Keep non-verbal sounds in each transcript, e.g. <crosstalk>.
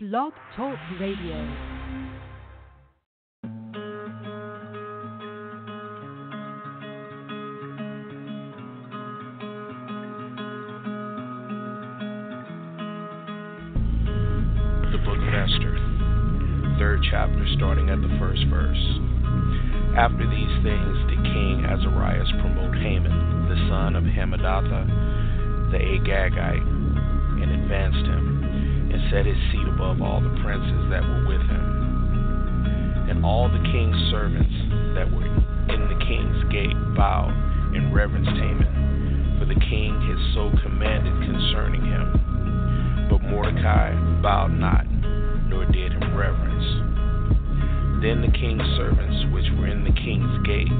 Blog Talk Radio. The Book of Esther, third chapter, starting at the first verse. After these things did King Ahasuerus promote Haman, the son of Hammedatha, the Agagite, and advanced him, and set his seat above all the princes that were with him. And all the king's servants that were in the king's gate bowed and reverenced Haman, for the king had so commanded concerning him. But Mordecai bowed not, nor did him reverence. Then the king's servants which were in the king's gate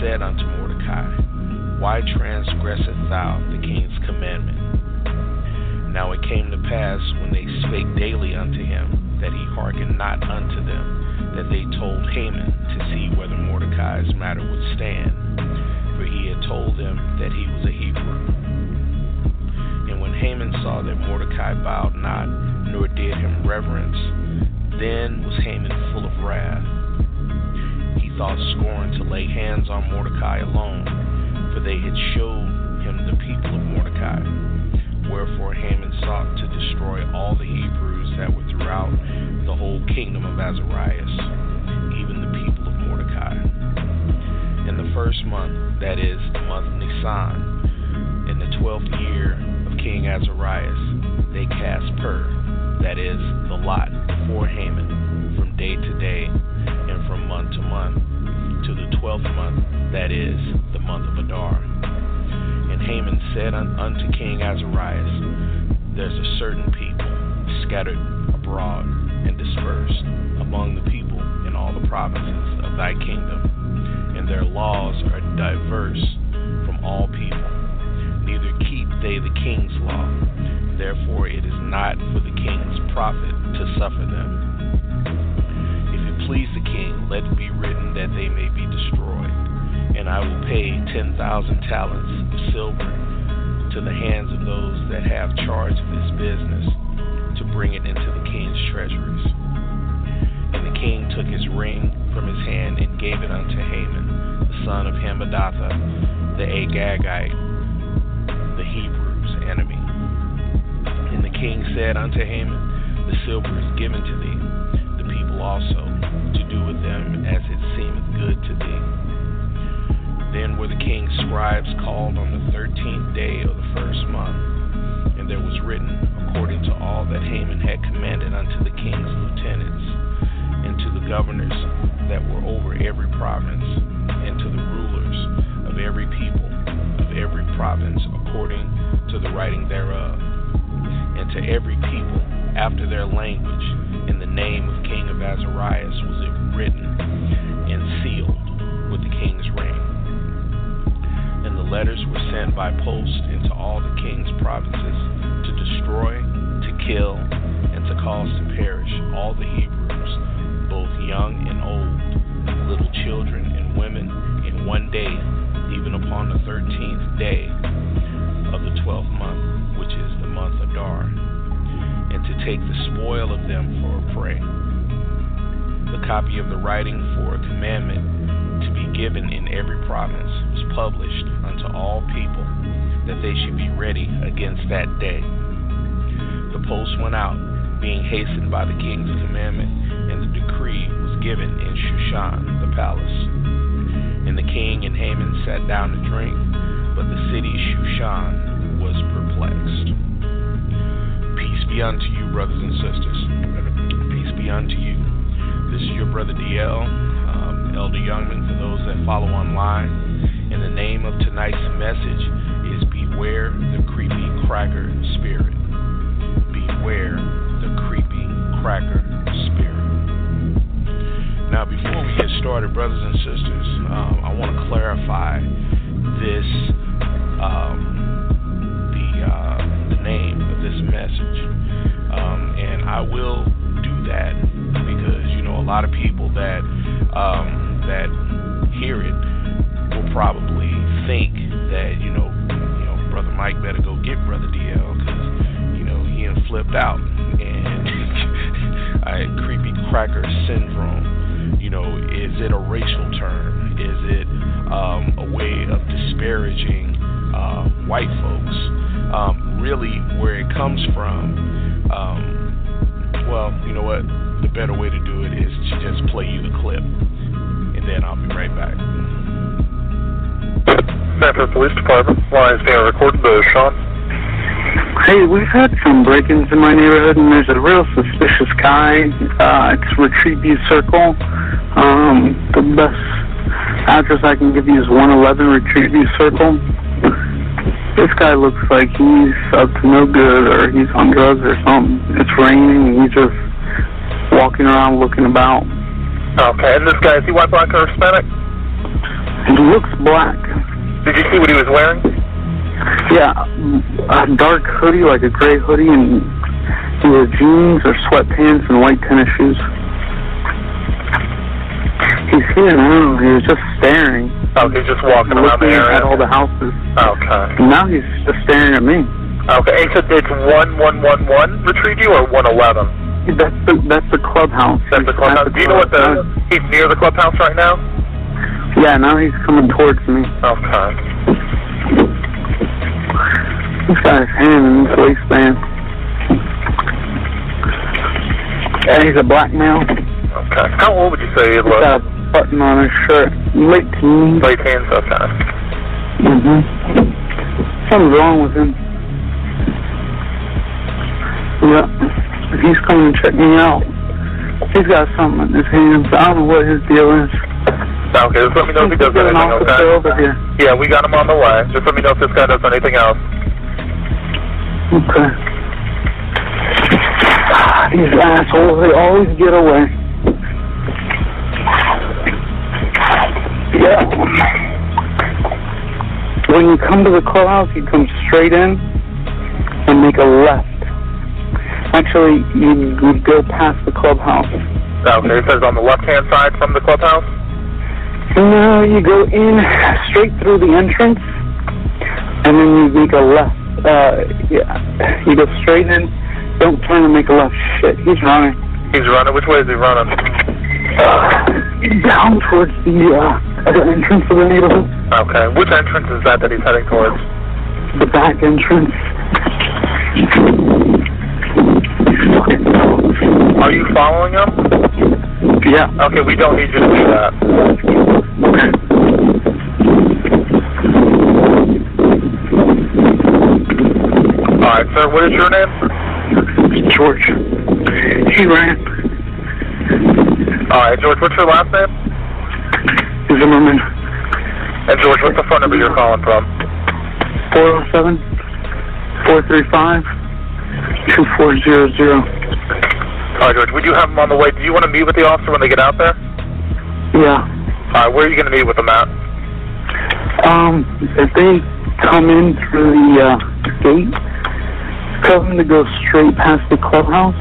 said unto Mordecai, Why transgresseth thou the king's commandment? Now it came to pass when they spake daily unto him that he hearkened not unto them, that they told Haman to see whether Mordecai's matter would stand, for he had told them that he was a Hebrew. And when Haman saw that Mordecai bowed not, nor did him reverence, then was Haman full of wrath. He thought scorn to lay hands on Mordecai alone, for they had showed him the people of Mordecai. Wherefore Haman sought to destroy all the Hebrews that were throughout the whole kingdom of Ahasuerus, even the people of Mordecai. In the first month, that is, the month Nisan, in the twelfth year of King Ahasuerus, they cast pur, that is, the lot, for Haman, from day to day, and from month to month, to the twelfth month, that is, the month of Adar. And Haman said unto King Ahasuerus, There's a certain people scattered abroad and dispersed among the people in all the provinces of thy kingdom, and their laws are diverse from all people. Neither keep they the king's law. Therefore it is not for the king's profit to suffer them. If it please the king, let it be written that they may be destroyed. And I will pay ten thousand talents of silver to the hands of those that have charge of this business to bring it into the king's treasuries. And the king took his ring from his hand and gave it unto Haman, the son of Hammedatha, the Agagite, the Hebrews' enemy. And the king said unto Haman, The silver is given to thee, the people also, to do with them as it seemeth good to thee. Then were the king's scribes called on the thirteenth day of the first month, and there was written, according to all that Haman had commanded unto the king's lieutenants, and to the governors that were over every province, and to the rulers of every people of every province, according to the writing thereof, and to every people after their language, in the name of King of Ahasuerus was it written letters were sent by post into all the king's provinces to destroy, to kill, and to cause to perish all the Hebrews, both young and old, little children and women, in one day, even upon the thirteenth day of the twelfth month, which is the month of Adar, and to take the spoil of them for a prey. The copy of the writing for a commandment be given in every province was published unto all people, that they should be ready against that day. The post went out, being hastened by the king's commandment, and the decree was given in Shushan, the palace. And the king and Haman sat down to drink, but the city Shushan was perplexed. Peace be unto you, brothers and sisters. Peace be unto you. This is your brother DL, Elder Youngman, for those that follow online. And the name of tonight's message is Beware the Creepy Cracker Spirit. Beware the Creepy Cracker Spirit. Now, before we get started, brothers and sisters, um, I want to clarify this, um, the uh, the name of this message, um, and I will do that because you know a lot of people that um, that hear it will probably think that you know you know brother Mike better go get brother DL because you know he ain't flipped out and <laughs> I creepy cracker syndrome? You know, is it a racial term? Is it um, a way of disparaging uh, white folks? Um, really, where it comes from, um, well, you know what? The better way to do it is to just play you the clip, and then I'll be right back. Sanford Police Department. Line is being recorded. This is Sean. Hey, we've had some break-ins in my neighborhood, and there's a real suspicious guy. Uh, it's Retreat View Circle. Um, the best address I can give you is 111 Retreat View Circle. This guy looks like he's up to no good, or he's on drugs or something. It's raining, and he's just walking around looking about. Okay, and this guy, is he white, black, or Hispanic? He looks black. Did you see what he was wearing? Yeah, a dark hoodie, like a gray hoodie, and either jeans or sweatpants and white tennis shoes. He's here now. He was just staring, Oh, he's just walking around the looking area. at all the houses. Okay. And now he's just staring at me. Okay, and so it's 1111 Retreat View or 111? That's the that's the clubhouse. That's the clubhouse. at Do you know what the, he's near the clubhouse right now? Yeah, now he's coming towards me. Okay. He's got his hand in his waistband. And he's a black male. Okay. How old would you say he He's was? got a button on his shirt. Late teens. Late teens? Okay. Mm-hmm. Something's wrong with him. Yeah. He's coming to check me out. He's got something in his hands. I don't know what his deal is. Okay, just let me know if he does anything, officer over here. Yeah, we got him on the way. Just let me know if this guy does anything else. Okay. Ah, these assholes, they always get away. Yeah. When you come to the clubhouse, you come straight in and make a left. Actually, you, you go past the clubhouse. Okay, it says on the left-hand side from the clubhouse? No, you go in straight through the entrance, and then you make a left. Uh, yeah, you go straight in. Don't turn and make a left. Shit, he's running. He's running. Which way is he running? Uh, down towards the uh, other entrance of the neighborhood, Okay. Which entrance is that that he's heading towards? the back entrance. Following him? Yeah. Okay, we don't need you to do that. Okay. All right, sir. What is your name? George. He ran. All right, George. What's your last name? Zimmerman. And George, what's the phone number you're calling from? 407 435 2400. All right, George. would you have them on the way. Do you want to meet with the officer when they get out there? Yeah. All right. Where are you going to meet with them at? Um, if they come in through the uh, gate, tell them to go straight past the clubhouse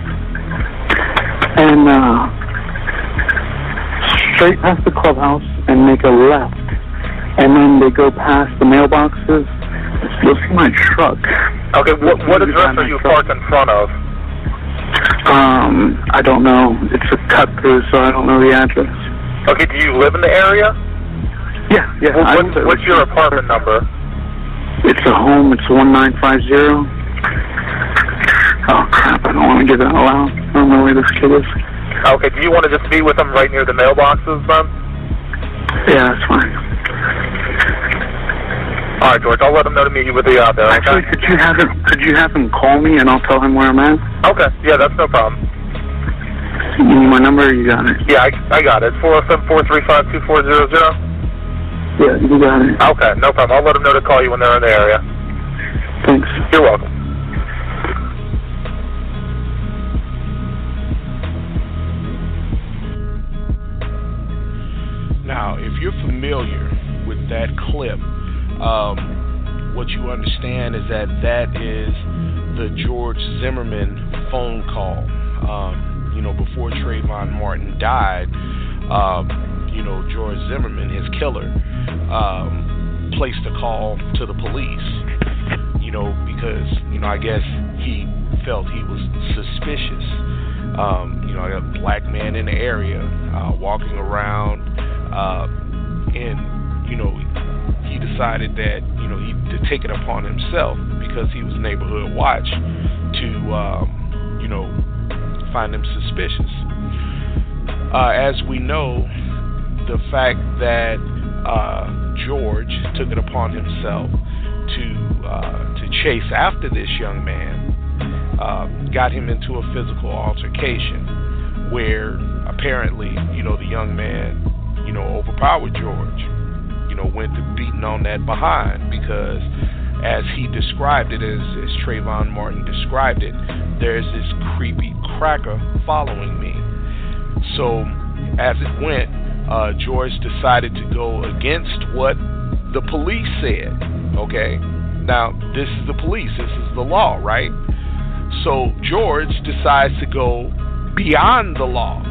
and uh, straight past the clubhouse and make a left. And then they go past the mailboxes. You'll see my truck. Okay. What, what address are you parked in front of? Um, I don't know. It's a cut through, so I don't know the address. Okay. Do you live in the area? Yeah, yeah. What, what's your apartment number? It's a home. It's one nine five zero. Oh crap! I don't want to get that loud. I don't know where this kid is. Okay. Do you want to just be with them right near the mailboxes then? Yeah, that's fine. All right, George. I'll let them know to meet you with the uh, out there. Actually, Okay. could you have him? Could you have him call me and I'll tell him where I'm at? Okay. Yeah, that's no problem. You need my number? or You got it. Yeah, I, I got it. Four zero seven four three five two four zero zero. Yeah, you got it. Okay, no problem. I'll let them know to call you when they're in the area. Thanks. You're welcome. Now, if you're familiar with that clip, um, what you understand is that that is the George Zimmerman phone call. Um, you know, before Trayvon Martin died, um, you know, George Zimmerman, his killer, um, placed a call to the police. You know, because you know, I guess he felt he was suspicious um, you know, a black man in the area uh, walking around, uh, and you know, he decided that you know he to take it upon himself because he was neighborhood watch to um, you know find him suspicious. Uh, as we know, the fact that uh, George took it upon himself to uh, to chase after this young man uh, got him into a physical altercation where apparently, you know, the young man, you know, overpowered George. Know, went to beating on that behind because as he described it, as, as Trayvon Martin described it, there's this creepy cracker following me. So as it went, uh, George decided to go against what the police said. Okay, now this is the police, this is the law, right? So George decides to go beyond the law.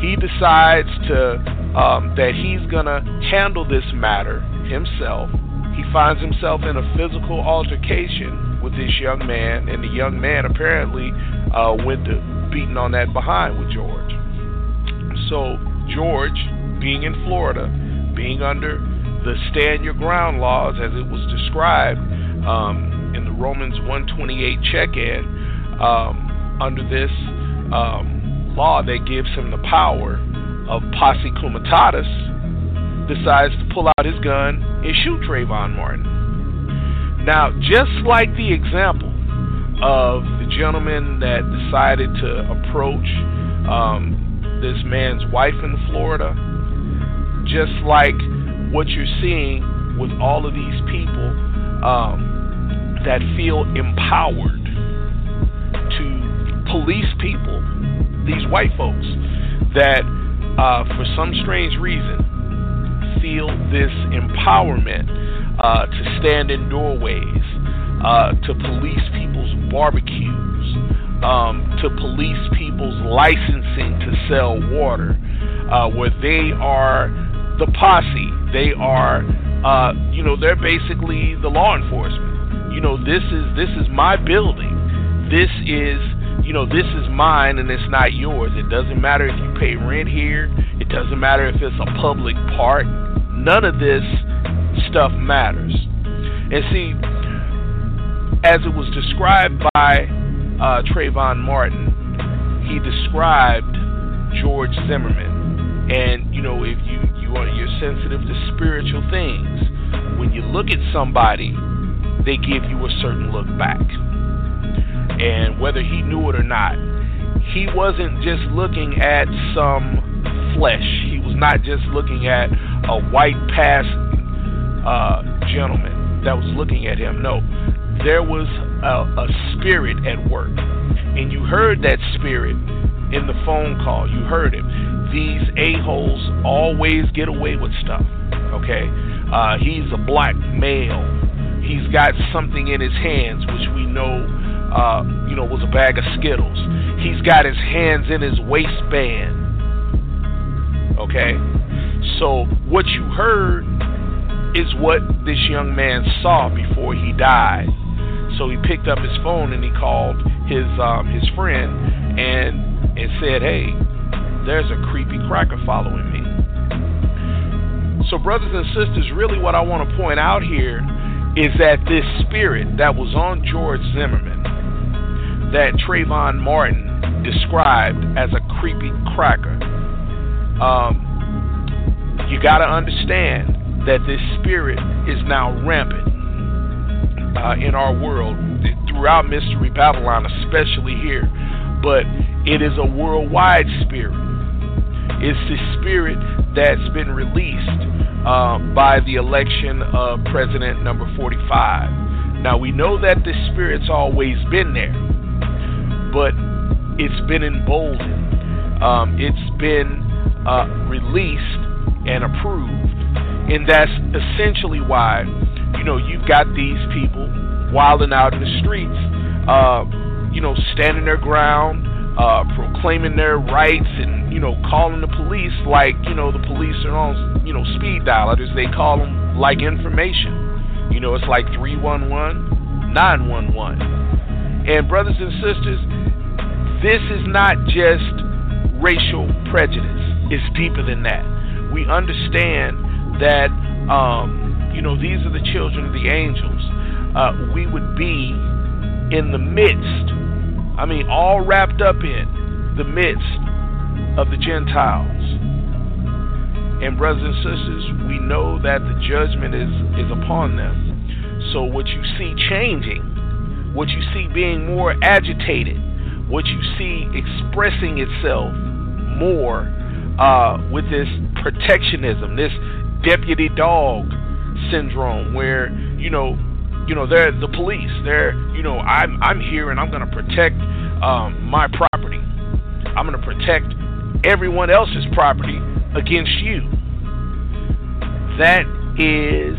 He decides to um, that he's gonna handle this matter himself. He finds himself in a physical altercation with this young man, and the young man apparently uh, went to beating on that behind with George. So George, being in Florida, being under the stand your ground laws as it was described um, in the Romans 128 check-in, um, under this um, law that gives him the power of posse comitatus, decides to pull out his gun and shoot Trayvon Martin. Now, just like the example of the gentleman that decided to approach um, this man's wife in Florida, just like what you're seeing with all of these people um, that feel empowered to police people, these white folks that, uh, for some strange reason, feel this empowerment uh, to stand in doorways, uh, to police people's barbecues, um, to police people's licensing to sell water, uh, where they are the posse. They are, uh, you know, they're basically the law enforcement. You know, this is this is my building. This is, you know, this is mine and it's not yours. It doesn't matter if you pay rent here. It doesn't matter if it's a public park. None of this stuff matters. And see, as it was described by uh, Trayvon Martin, he described George Zimmerman. And you know, if you you are you're sensitive to spiritual things, when you look at somebody, they give you a certain look back. And whether he knew it or not, he wasn't just looking at some flesh. He was not just looking at a white past uh, gentleman that was looking at him. No, there was a, a spirit at work. And you heard that spirit in the phone call. You heard it. These a-holes always get away with stuff. Okay? Uh, he's a black male. He's got something in his hands, which we know, uh, you know, was a bag of Skittles. He's got his hands in his waistband. Okay? So what you heard is what this young man saw before he died. So he picked up his phone and he called his um, his friend and and said, "Hey, there's a creepy cracker following me." So, brothers and sisters, really what I want to point out here is that this spirit that was on George Zimmerman, that Trayvon Martin described as a creepy cracker, um, you got to understand that this spirit is now rampant uh, in our world, throughout Mystery Babylon, especially here. But it is a worldwide spirit. It's the spirit that's been released uh, by the election of President number 45. Now, we know that this spirit's always been there, but it's been emboldened, um, it's been uh, released and approved. And that's essentially why you know, you've got these people wilding out in the streets, uh, you know, standing their ground, uh, proclaiming their rights, and you know, calling the police like you know the police are on you know speed dial, as they call them, like information. You know, it's like 311, 911. And brothers and sisters, this is not just racial prejudice, it's deeper than that. We understand that, um, you know, these are the children of the angels. Uh, we would be in the midst, I mean, all wrapped up in the midst of the Gentiles. And, brothers and sisters, we know that the judgment is, is upon them. So, what you see changing, what you see being more agitated, what you see expressing itself more uh, with this protectionism, this deputy dog syndrome, where you know, you know, they're the police. They're, you know, I'm I'm here and I'm going to protect um, my property. I'm going to protect everyone else's property against you. That is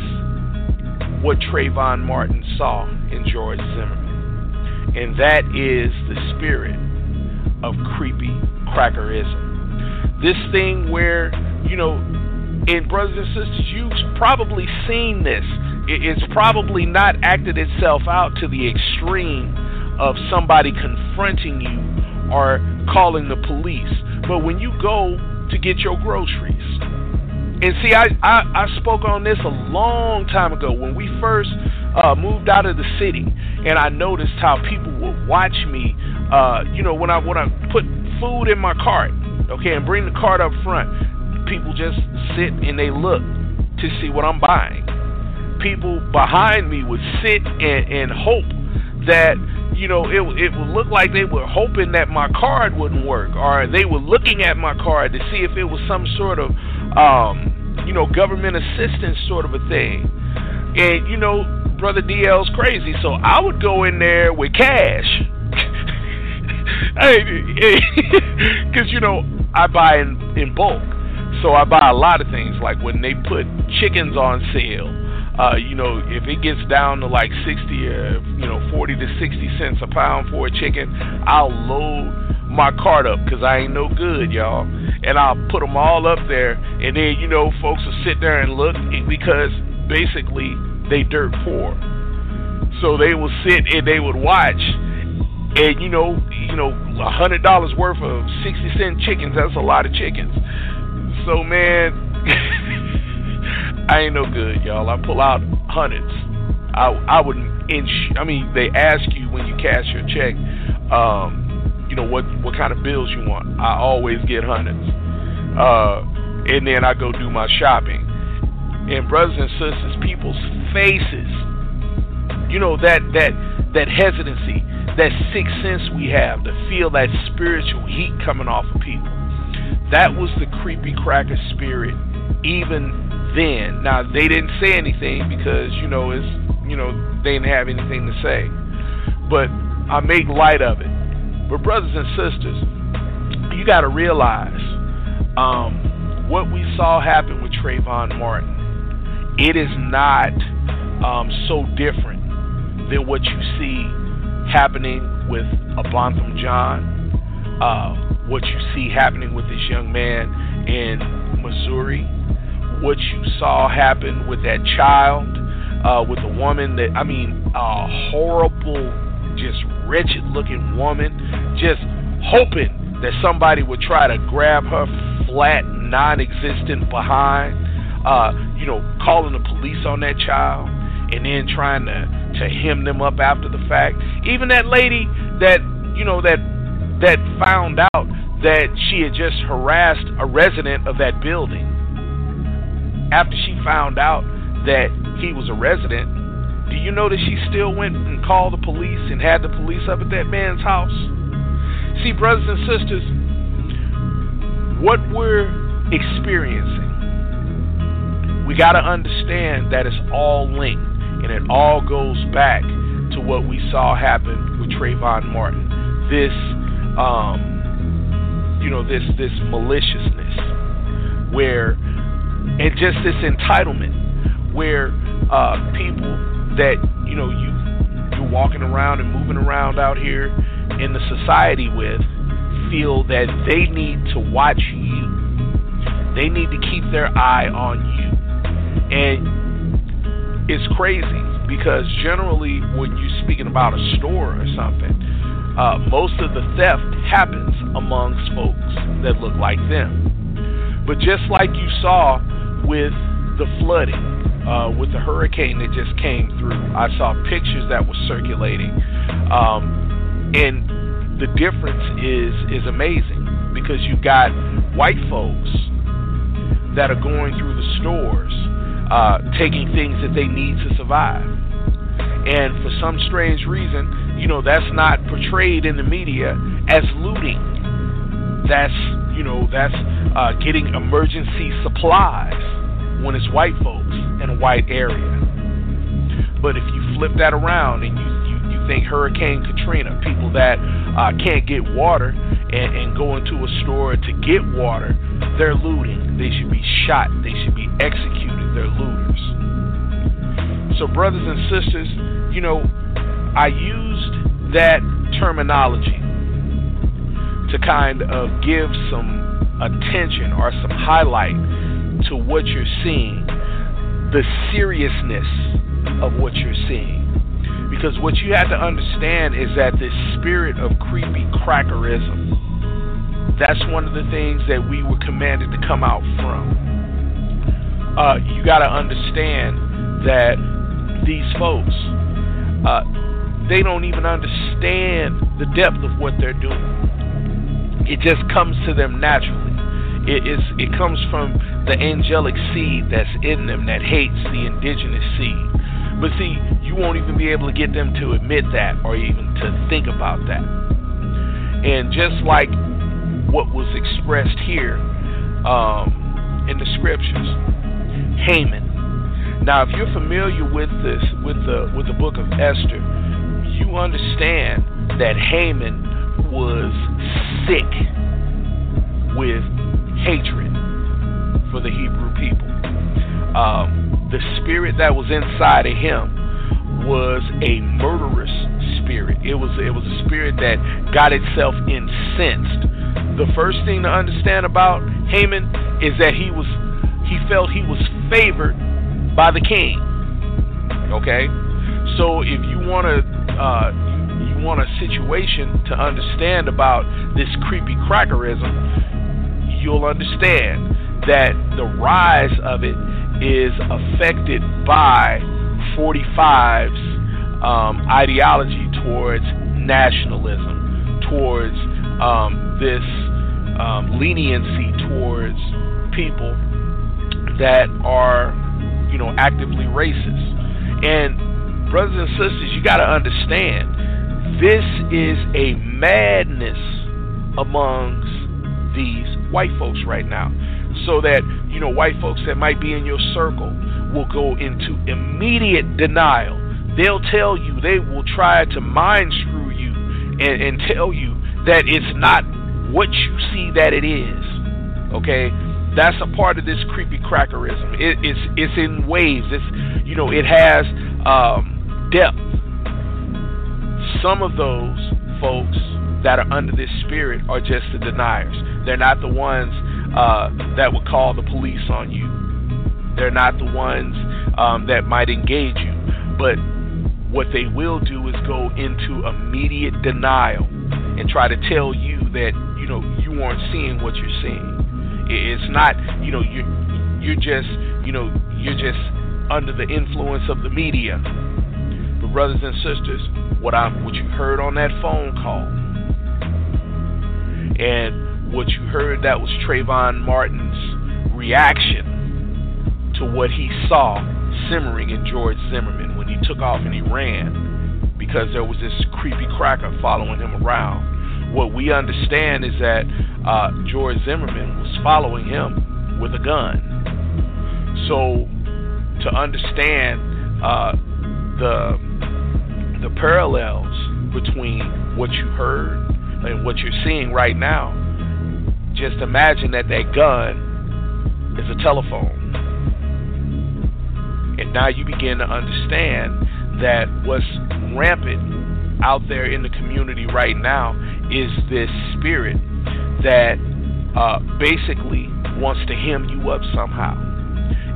what Trayvon Martin saw in George Zimmerman. And that is the spirit of creepy crackerism. This thing where, you know, and brothers and sisters, you've probably seen this. It's probably not acted itself out to the extreme of somebody confronting you or calling the police. But when you go to get your groceries, and see, I, I, I spoke on this a long time ago when we first uh, moved out of the city, and I noticed how people would watch me. Uh, you know, when I when I put food in my cart, okay, and bring the cart up front, people just sit and they look to see what I'm buying. People behind me would sit and, and hope that you know it it would look like they were hoping that my card wouldn't work, or they were looking at my card to see if it was some sort of um, you know, government assistance sort of a thing. And, you know, Brother DL's crazy. So I would go in there with cash. <laughs> Because, <laughs> you know, I buy in, in bulk. So I buy a lot of things. Like when they put chickens on sale, uh, you know, if it gets down to like 60 or, you know, 40 to 60 cents a pound for a chicken, I'll load my cart up because I ain't no good, y'all. And I'll put them all up there, and then you know, folks will sit there and look because basically they dirt poor. So they will sit and they would watch, and you know, you know, a hundred dollars worth of sixty cent chickens. That's a lot of chickens. So man, <laughs> I ain't no good, y'all. I pull out hundreds. I I wouldn't. Inch, I mean, they ask you when you cash your check. Um, you know what what kind of bills you want. I always get hundreds, uh, and then I go do my shopping. And brothers and sisters, people's faces, you know that that that hesitancy, that sixth sense we have to feel that spiritual heat coming off of people. That was the creepy cracker spirit, even then. Now they didn't say anything because you know it's you know they didn't have anything to say, but I make light of it but, brothers and sisters, you got to realize um, what we saw happen with Trayvon Martin. It is not um, so different than what you see happening with Botham Jean, uh, what you see happening with this young man in Missouri, what you saw happen with that child, uh, with a woman that, I mean, a horrible just wretched looking woman, just hoping that somebody would try to grab her flat, non existent behind, uh, you know, calling the police on that child and then trying to, to hem them up after the fact. Even that lady that, you know, that that found out that she had just harassed a resident of that building. After she found out that he was a resident, do you know that she still went and called the police and had the police up at that man's house? See, brothers and sisters, what we're experiencing, we got to understand that it's all linked and it all goes back to what we saw happen with Trayvon Martin. This, um, you know, this this maliciousness, where, and just this entitlement, where uh, people that you know you you're walking around and moving around out here in the society with feel that they need to watch you. They need to keep their eye on you. And it's crazy because generally when you're speaking about a store or something, uh, most of the theft happens amongst folks that look like them. But just like you saw with the flooding, uh, with the hurricane that just came through, I saw pictures that were circulating, um, and the difference is is amazing because you've got white folks that are going through the stores, uh, taking things that they need to survive. And for some strange reason, you know, that's not portrayed in the media as looting. That's, you know, that's uh, getting emergency supplies when it's white folks in a white area. But if you flip that around and you, think Hurricane Katrina, people that uh, can't get water and, and go into a store to get water, they're looting. They should be shot. They should be executed. They're looters. So, brothers and sisters, you know, I used that terminology to kind of give some attention or some highlight to what you're seeing, the seriousness of what you're seeing. Because what you have to understand is that this spirit of creepy crackerism, that's one of the things that we were commanded to come out from. Uh, you got to understand that these folks, uh, they don't even understand the depth of what they're doing. It just comes to them naturally. It is it comes from the angelic seed that's in them that hates the indigenous seed. But see, you won't even be able to get them to admit that or even to think about that. And just like what was expressed here um, in the scriptures, Haman. Now, if you're familiar with this, with the with the book of Esther, you understand that Haman was sick with hatred for the Hebrew people. Um, the spirit that was inside of him was a murderous spirit. It was it was a spirit that got itself incensed. The first thing to understand about Haman is that he was he felt he was favored by the king. Okay, so if you want to uh, you want a situation to understand about this creepy crackerism, you'll understand that the rise of it is affected by 45's um, ideology towards nationalism, towards um, this um, leniency towards people that are, you know, actively racist. And brothers and sisters, you got to understand, this is a madness amongst these white folks right now. So that, you know, white folks that might be in your circle will go into immediate denial. They'll tell you, they will try to mind screw you and, and tell you that it's not what you see that it is. Okay? That's a part of this creepy crackerism. It, it's it's in waves. It's you know it has um, depth. Some of those folks that are under this spirit are just the deniers. They're not the ones uh, that would call the police on you. They're not the ones um, that might engage you. But what they will do is go into immediate denial and try to tell you that you know you aren't seeing what you're seeing. It's not you know you're you're just you know you're just under the influence of the media. But brothers and sisters, what I what you heard on that phone call and what you heard that was Trayvon Martin's reaction to what he saw simmering in George Zimmerman when he took off and he ran because there was this creepy cracker following him around. What we understand is that uh, George Zimmerman was following him with a gun. So to understand uh, the the parallels between what you heard and what you're seeing right now, just imagine that that gun is a telephone. And now you begin to understand that what's rampant out there in the community right now is this spirit that uh, basically wants to hem you up somehow.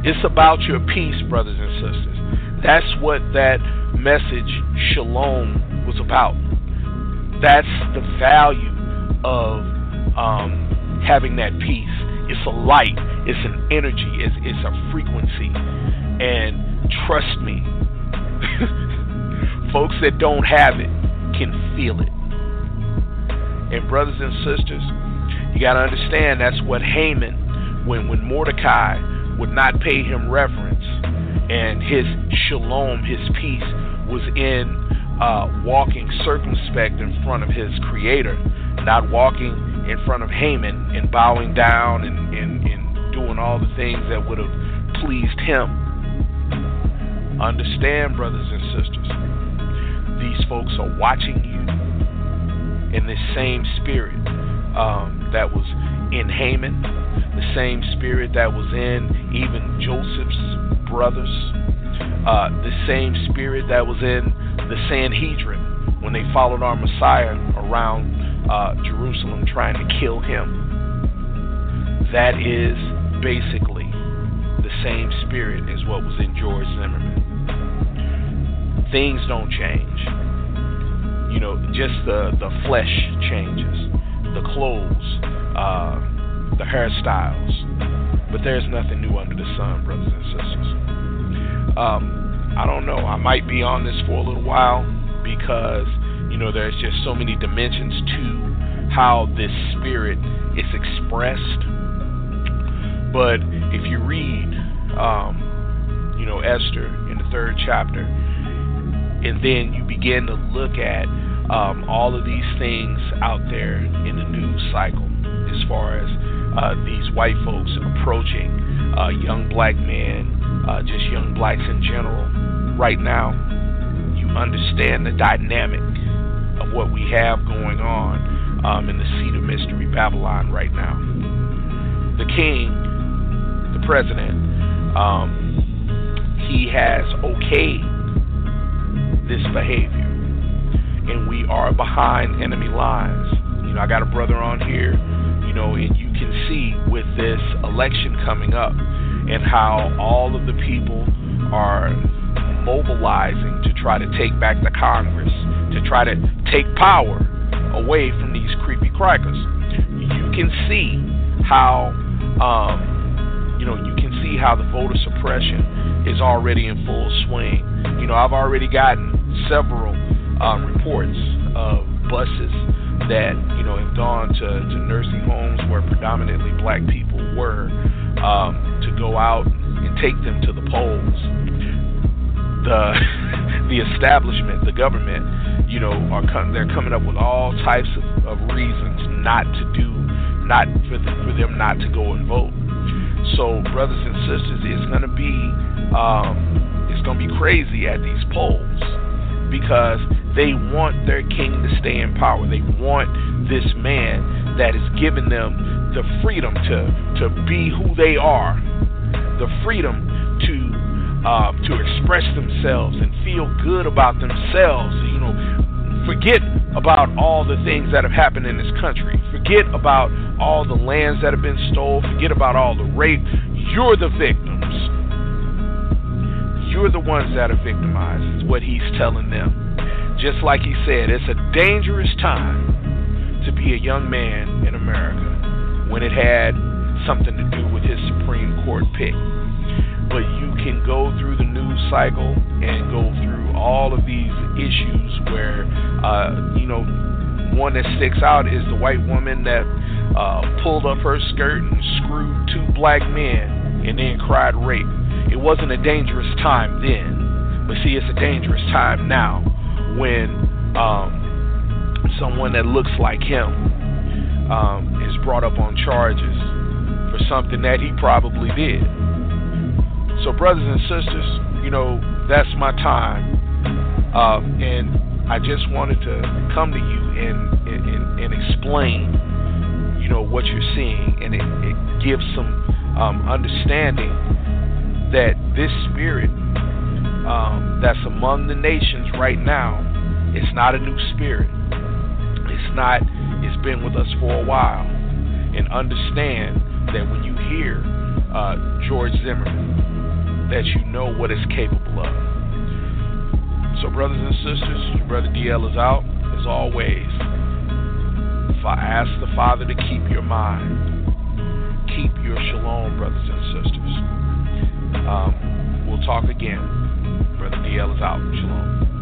It's about your peace, brothers and sisters. That's what that message, shalom, was about. That's the value of um, having that peace. It's a light, it's an energy, it's, it's a frequency. And trust me, <laughs> folks that don't have it can feel it. And brothers and sisters, you got to understand that's what Haman, when when Mordecai would not pay him reverence, and his shalom, his peace, was in uh, walking circumspect in front of his Creator, not walking in front of Haman and bowing down and, and, and doing all the things that would have pleased him. Understand, brothers and sisters, these folks are watching you in this same spirit um, that was in Haman, the same spirit that was in even Joseph's brothers, uh, the same spirit that was in the Sanhedrin when they followed our Messiah around uh, Jerusalem trying to kill him. That is basically the same spirit as what was in George Zimmerman. Things don't change you know, just the the flesh changes, the clothes, uh, the hairstyles, but there's nothing new under the sun, brothers and sisters. Um, I don't know. I might be on this for a little while because you know there's just so many dimensions to how this spirit is expressed. But if you read, um, you know, Esther in the third chapter, and then you begin to look at um, all of these things out there in the news cycle as far as uh, these white folks approaching uh, young black men, uh, just young blacks in general. Right now, you understand the dynamic of what we have going on um, in the seat of mystery, Babylon, right now. The king, the president, um, he has okayed this behavior and we are behind enemy lines. You know, I got a brother on here, you know, and you can see with this election coming up and how all of the people are mobilizing to try to take back the Congress, to try to take power away from these creepy crackers. You can see how, um, you know, you can see how the voter suppression is already in full swing. You know, I've already gotten several um, reports of buses that you know have gone to, to nursing homes where predominantly black people were um, to go out and take them to the polls. The <laughs> the establishment, the government, you know, are com- they're coming up with all types of, of reasons not to do, not for, the, for them not to go and vote. So, brothers and sisters, it's going to be um, it's going to be crazy at these polls because they want their king to stay in power. They want this man that has given them the freedom to to be who they are, the freedom to uh, to express themselves and feel good about themselves. You know, forget about all the things that have happened in this country. Forget about all the lands that have been stolen. Forget about all the rape. You're the victims. You're the ones that are victimized, is what he's telling them just like he said, it's a dangerous time to be a young man in America when it had something to do with his Supreme Court pick. But you can go through the news cycle and go through all of these issues where, uh, you know, one that sticks out is the white woman that uh, pulled up her skirt and screwed two black men and then cried rape. It wasn't a dangerous time then, but see, it's a dangerous time now when um, someone that looks like him um, is brought up on charges for something that he probably did. So, brothers and sisters, you know, that's my time. Uh, and I just wanted to come to you and, and, and explain, you know, what you're seeing. And it, it gives some um, understanding that this spirit um, that's among the nations right now it's not a new spirit. It's not, it's been with us for a while. And understand that when you hear uh, George Zimmerman, that you know what it's capable of. So, brothers and sisters, your brother DL is out, as always. if I ask the Father to keep your mind, keep your shalom, brothers and sisters. Um, we'll talk again. Brother DL is out. Shalom.